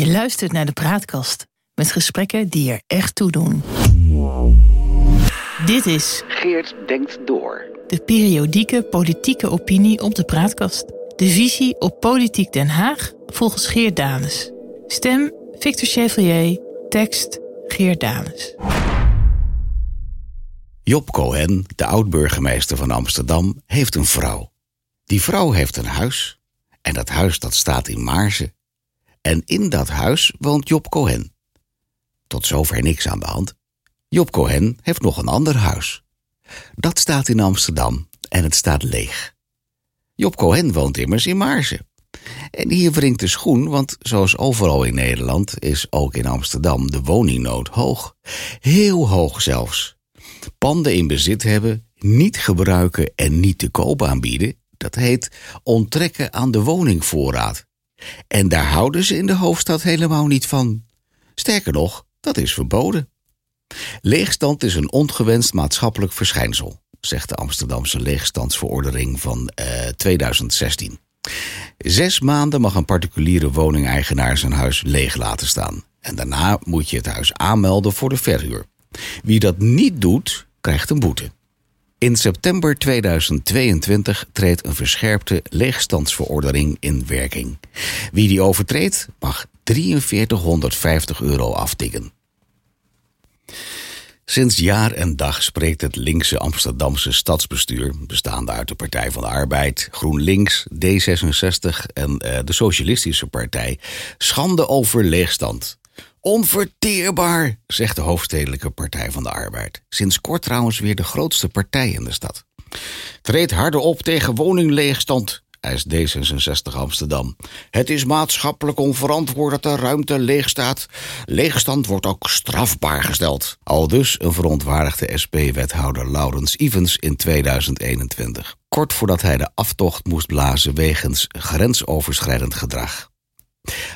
Je luistert naar de Praatkast met gesprekken die er echt toe doen. Dit is Geert denkt door. de periodieke politieke opinie op de Praatkast. De visie op Politiek Den Haag volgens Geert Danes. Stem Victor Chevalier, tekst Geert Danes. Job Cohen, de oud-burgemeester van Amsterdam, heeft een vrouw. Die vrouw heeft een huis. En dat huis dat staat in Maarsen. En in dat huis woont Job Cohen. Tot zover niks aan de hand. Job Cohen heeft nog een ander huis. Dat staat in Amsterdam en het staat leeg. Job Cohen woont immers in Maarsen. En hier wringt de schoen, want zoals overal in Nederland is ook in Amsterdam de woningnood hoog. Heel hoog zelfs. Panden in bezit hebben, niet gebruiken en niet te koop aanbieden, dat heet onttrekken aan de woningvoorraad. En daar houden ze in de hoofdstad helemaal niet van. Sterker nog, dat is verboden. Leegstand is een ongewenst maatschappelijk verschijnsel, zegt de Amsterdamse leegstandsverordening van eh, 2016. Zes maanden mag een particuliere woningeigenaar zijn huis leeg laten staan. En daarna moet je het huis aanmelden voor de verhuur. Wie dat niet doet, krijgt een boete. In september 2022 treedt een verscherpte leegstandsverordening in werking. Wie die overtreedt, mag 4350 euro aftikken. Sinds jaar en dag spreekt het linkse Amsterdamse stadsbestuur, bestaande uit de Partij van de Arbeid, GroenLinks, D66 en eh, de Socialistische Partij, schande over leegstand. Onverteerbaar, zegt de hoofdstedelijke Partij van de Arbeid. Sinds kort trouwens weer de grootste partij in de stad. Treed harder op tegen woningleegstand, eist D66 Amsterdam. Het is maatschappelijk onverantwoord dat de ruimte leeg staat. Leegstand wordt ook strafbaar gesteld. Al dus een verontwaardigde SP-wethouder Laurens Evans in 2021. Kort voordat hij de aftocht moest blazen wegens grensoverschrijdend gedrag.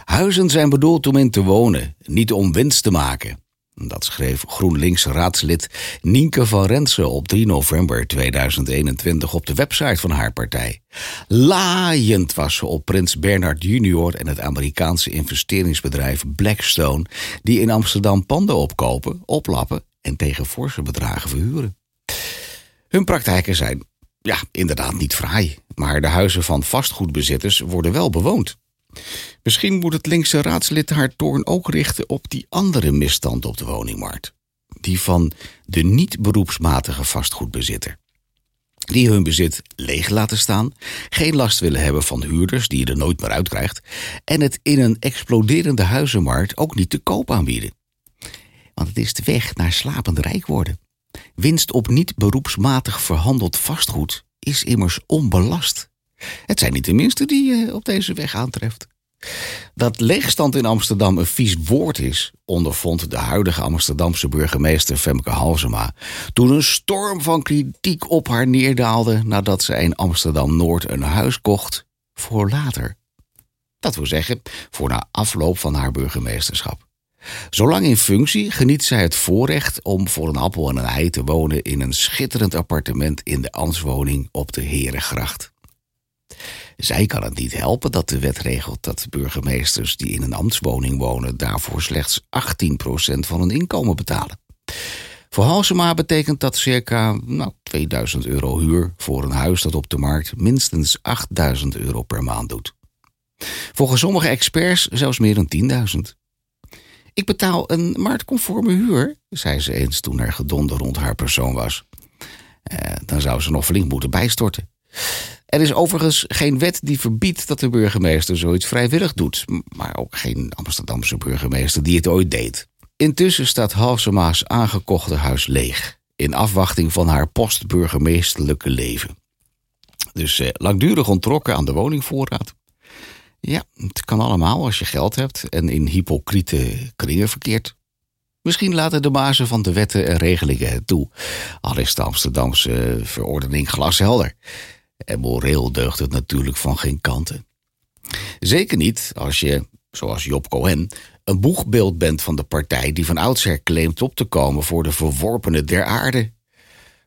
Huizen zijn bedoeld om in te wonen, niet om winst te maken. Dat schreef GroenLinks-raadslid Nienke van Rensen op 3 november 2021 op de website van haar partij. Laaiend was ze op Prins Bernhard junior en het Amerikaanse investeringsbedrijf Blackstone, die in Amsterdam panden opkopen, oplappen en tegen forse bedragen verhuren. Hun praktijken zijn, ja, inderdaad niet fraai, maar de huizen van vastgoedbezitters worden wel bewoond. Misschien moet het linkse raadslid haar toorn ook richten op die andere misstand op de woningmarkt. Die van de niet-beroepsmatige vastgoedbezitter. Die hun bezit leeg laten staan, geen last willen hebben van huurders die je er nooit meer uitkrijgt, en het in een exploderende huizenmarkt ook niet te koop aanbieden. Want het is de weg naar slapend rijk worden. Winst op niet beroepsmatig verhandeld vastgoed is immers onbelast. Het zijn niet de minste die je op deze weg aantreft. Dat leegstand in Amsterdam een vies woord is, ondervond de huidige Amsterdamse burgemeester Femke Halsema toen een storm van kritiek op haar neerdaalde nadat ze in Amsterdam Noord een huis kocht voor later. Dat wil zeggen, voor na afloop van haar burgemeesterschap. Zolang in functie geniet zij het voorrecht om voor een appel en een ei te wonen in een schitterend appartement in de Answoning op de Herengracht. Zij kan het niet helpen dat de wet regelt dat burgemeesters die in een ambtswoning wonen daarvoor slechts 18% van hun inkomen betalen. Voor Halsema betekent dat circa nou, 2000 euro huur voor een huis dat op de markt minstens 8000 euro per maand doet. Volgens sommige experts zelfs meer dan 10.000. Ik betaal een marktconforme huur, zei ze eens toen er gedonder rond haar persoon was. Eh, dan zou ze nog flink moeten bijstorten. Er is overigens geen wet die verbiedt dat de burgemeester zoiets vrijwillig doet, maar ook geen Amsterdamse burgemeester die het ooit deed. Intussen staat Halsema's aangekochte huis leeg, in afwachting van haar postburgemeesterlijke leven. Dus eh, langdurig ontrokken aan de woningvoorraad. Ja, het kan allemaal als je geld hebt en in hypocriete kringen verkeert. Misschien laten de bazen van de wetten en regelingen het toe, al is de Amsterdamse verordening glashelder. En moreel deugt het natuurlijk van geen kanten. Zeker niet als je, zoals Job Cohen, een boegbeeld bent van de partij die van oudsher claimt op te komen voor de verworpenen der aarde.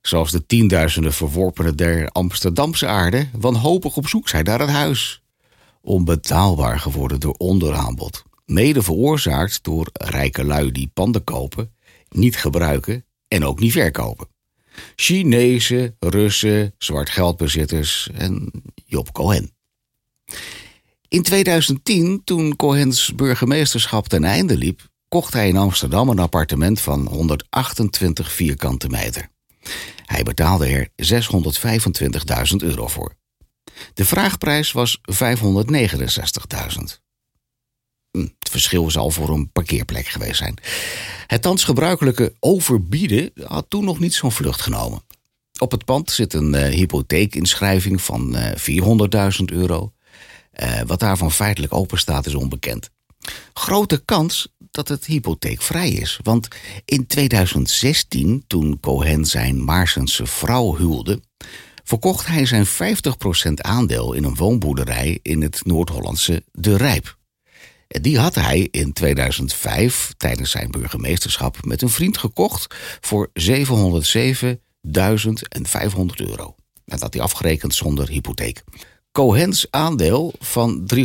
Zoals de tienduizenden verworpenen der Amsterdamse aarde wanhopig op zoek zijn naar een huis. Onbetaalbaar geworden door onderaanbod. mede veroorzaakt door rijke lui die panden kopen, niet gebruiken en ook niet verkopen. Chinezen, Russen, zwartgeldbezitters en Job Cohen. In 2010, toen Cohens burgemeesterschap ten einde liep, kocht hij in Amsterdam een appartement van 128 vierkante meter. Hij betaalde er 625.000 euro voor. De vraagprijs was 569.000. Hm, het verschil zal voor een parkeerplek geweest zijn. Het thans gebruikelijke overbieden had toen nog niet zo'n vlucht genomen. Op het pand zit een uh, hypotheekinschrijving van uh, eh, 400.000 euro. Uh, wat daarvan feitelijk open staat is onbekend. Grote kans dat het hypotheekvrij is. Want in 2016, toen Cohen zijn Maarsense vrouw huwde, verkocht hij zijn 50% aandeel in een woonboerderij in het Noord-Hollandse De Rijp. Die had hij in 2005 tijdens zijn burgemeesterschap met een vriend gekocht voor 707.500 euro. En dat hij afgerekend zonder hypotheek. Cohens aandeel van 353.500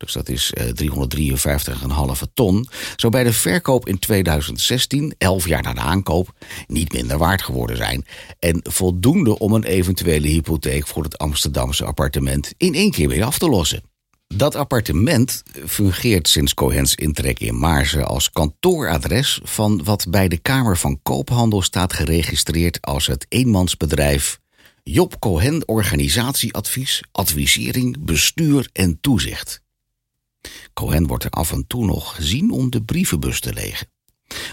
dus dat is 353,5 eh, ton, zou bij de verkoop in 2016, 11 jaar na de aankoop, niet minder waard geworden zijn. En voldoende om een eventuele hypotheek voor het Amsterdamse appartement in één keer weer af te lossen. Dat appartement fungeert sinds Cohens intrek in Maarsen als kantooradres van wat bij de Kamer van Koophandel staat geregistreerd als het eenmansbedrijf Job Cohen Organisatieadvies, Advisering, Bestuur en Toezicht. Cohen wordt er af en toe nog gezien om de brievenbus te legen.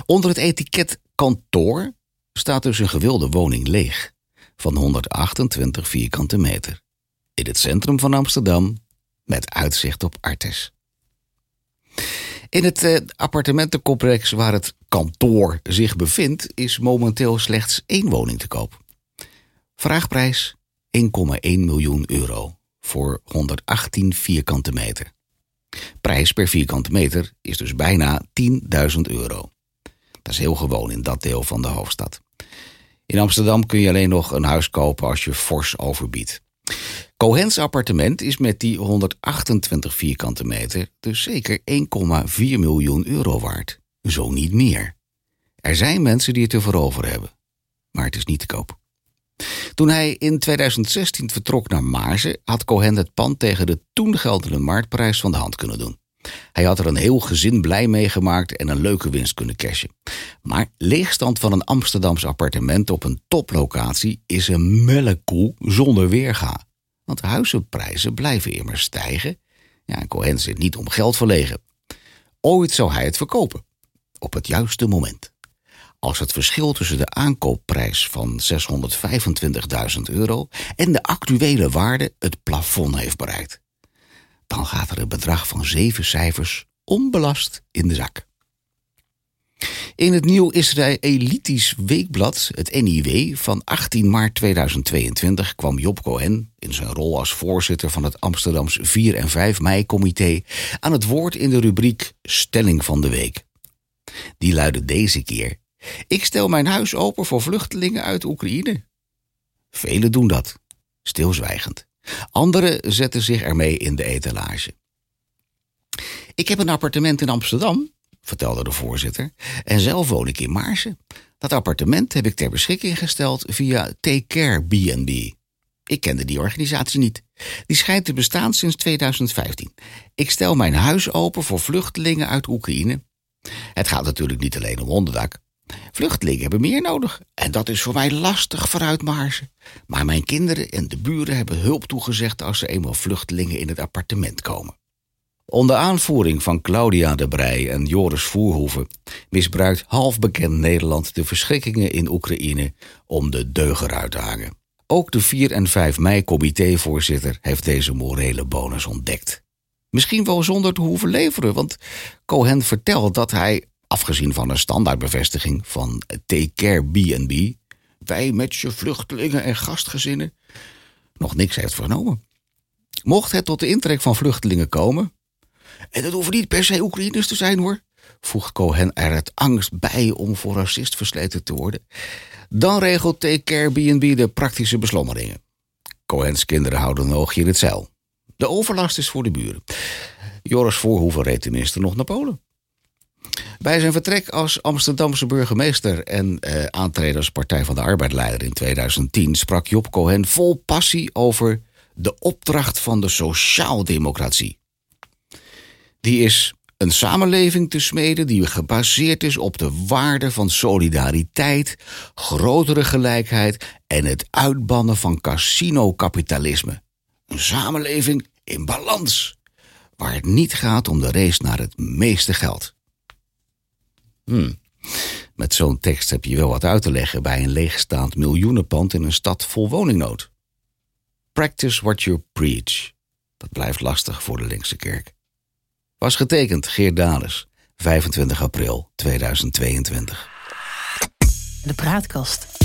Onder het etiket kantoor staat dus een gewilde woning leeg van 128 vierkante meter in het centrum van Amsterdam met uitzicht op Artes. In het eh, appartementencomplex waar het kantoor zich bevindt is momenteel slechts één woning te koop. Vraagprijs 1,1 miljoen euro voor 118 vierkante meter. Prijs per vierkante meter is dus bijna 10.000 euro. Dat is heel gewoon in dat deel van de hoofdstad. In Amsterdam kun je alleen nog een huis kopen als je fors overbiedt. Cohens appartement is met die 128 vierkante meter dus zeker 1,4 miljoen euro waard. Zo niet meer. Er zijn mensen die het ervoor over hebben, maar het is niet te koop. Toen hij in 2016 vertrok naar Maarsen, had Cohen het pand tegen de toen geldende marktprijs van de hand kunnen doen. Hij had er een heel gezin blij mee gemaakt en een leuke winst kunnen cashen. Maar leegstand van een Amsterdams appartement op een toplocatie is een melkkoe zonder weerga. Want huizenprijzen blijven immers stijgen. Ja, en Cohen zit niet om geld verlegen. Ooit zou hij het verkopen. Op het juiste moment. Als het verschil tussen de aankoopprijs van 625.000 euro en de actuele waarde het plafond heeft bereikt. Dan gaat er een bedrag van zeven cijfers onbelast in de zak. In het nieuw Israëlitisch weekblad, het NIW, van 18 maart 2022 kwam Job Cohen, in zijn rol als voorzitter van het Amsterdams 4 en 5 mei-comité, aan het woord in de rubriek Stelling van de Week. Die luidde deze keer ik stel mijn huis open voor vluchtelingen uit Oekraïne. Velen doen dat, stilzwijgend. Anderen zetten zich ermee in de etalage. Ik heb een appartement in Amsterdam, vertelde de voorzitter, en zelf woon ik in Maarsen. Dat appartement heb ik ter beschikking gesteld via Take Care B&B. Ik kende die organisatie niet. Die schijnt te bestaan sinds 2015. Ik stel mijn huis open voor vluchtelingen uit Oekraïne. Het gaat natuurlijk niet alleen om onderdak. Vluchtelingen hebben meer nodig. En dat is voor mij lastig vooruit. Maar mijn kinderen en de buren hebben hulp toegezegd als er eenmaal vluchtelingen in het appartement komen. Onder aanvoering van Claudia de Brij en Joris Voerhoeven misbruikt halfbekend Nederland de verschrikkingen in Oekraïne om de deugen uit te hangen. Ook de 4 en 5 mei comitévoorzitter heeft deze morele bonus ontdekt. Misschien wel zonder te hoeven leveren, want Cohen vertelt dat hij afgezien van een standaardbevestiging van Take Care B&B, wij met je vluchtelingen en gastgezinnen, nog niks heeft vernomen. Mocht het tot de intrek van vluchtelingen komen, en dat hoeven niet per se Oekraïners te zijn hoor, voegt Cohen er het angst bij om voor racist versleten te worden, dan regelt Take Care B&B de praktische beslommeringen. Cohens kinderen houden een oogje in het zeil. De overlast is voor de buren. Joris Voorhoeven reed tenminste nog naar Polen. Bij zijn vertrek als Amsterdamse burgemeester en eh, aantreden als Partij van de Arbeidleider in 2010 sprak Job Cohen vol passie over de opdracht van de sociaaldemocratie. Die is een samenleving te smeden die gebaseerd is op de waarde van solidariteit, grotere gelijkheid en het uitbannen van casino-kapitalisme. Een samenleving in balans, waar het niet gaat om de race naar het meeste geld. Hmm. Met zo'n tekst heb je wel wat uit te leggen bij een leegstaand miljoenenpand in een stad vol woningnood. Practice what you preach. Dat blijft lastig voor de linkse kerk. Was getekend Geert Dales, 25 april 2022. De praatkast.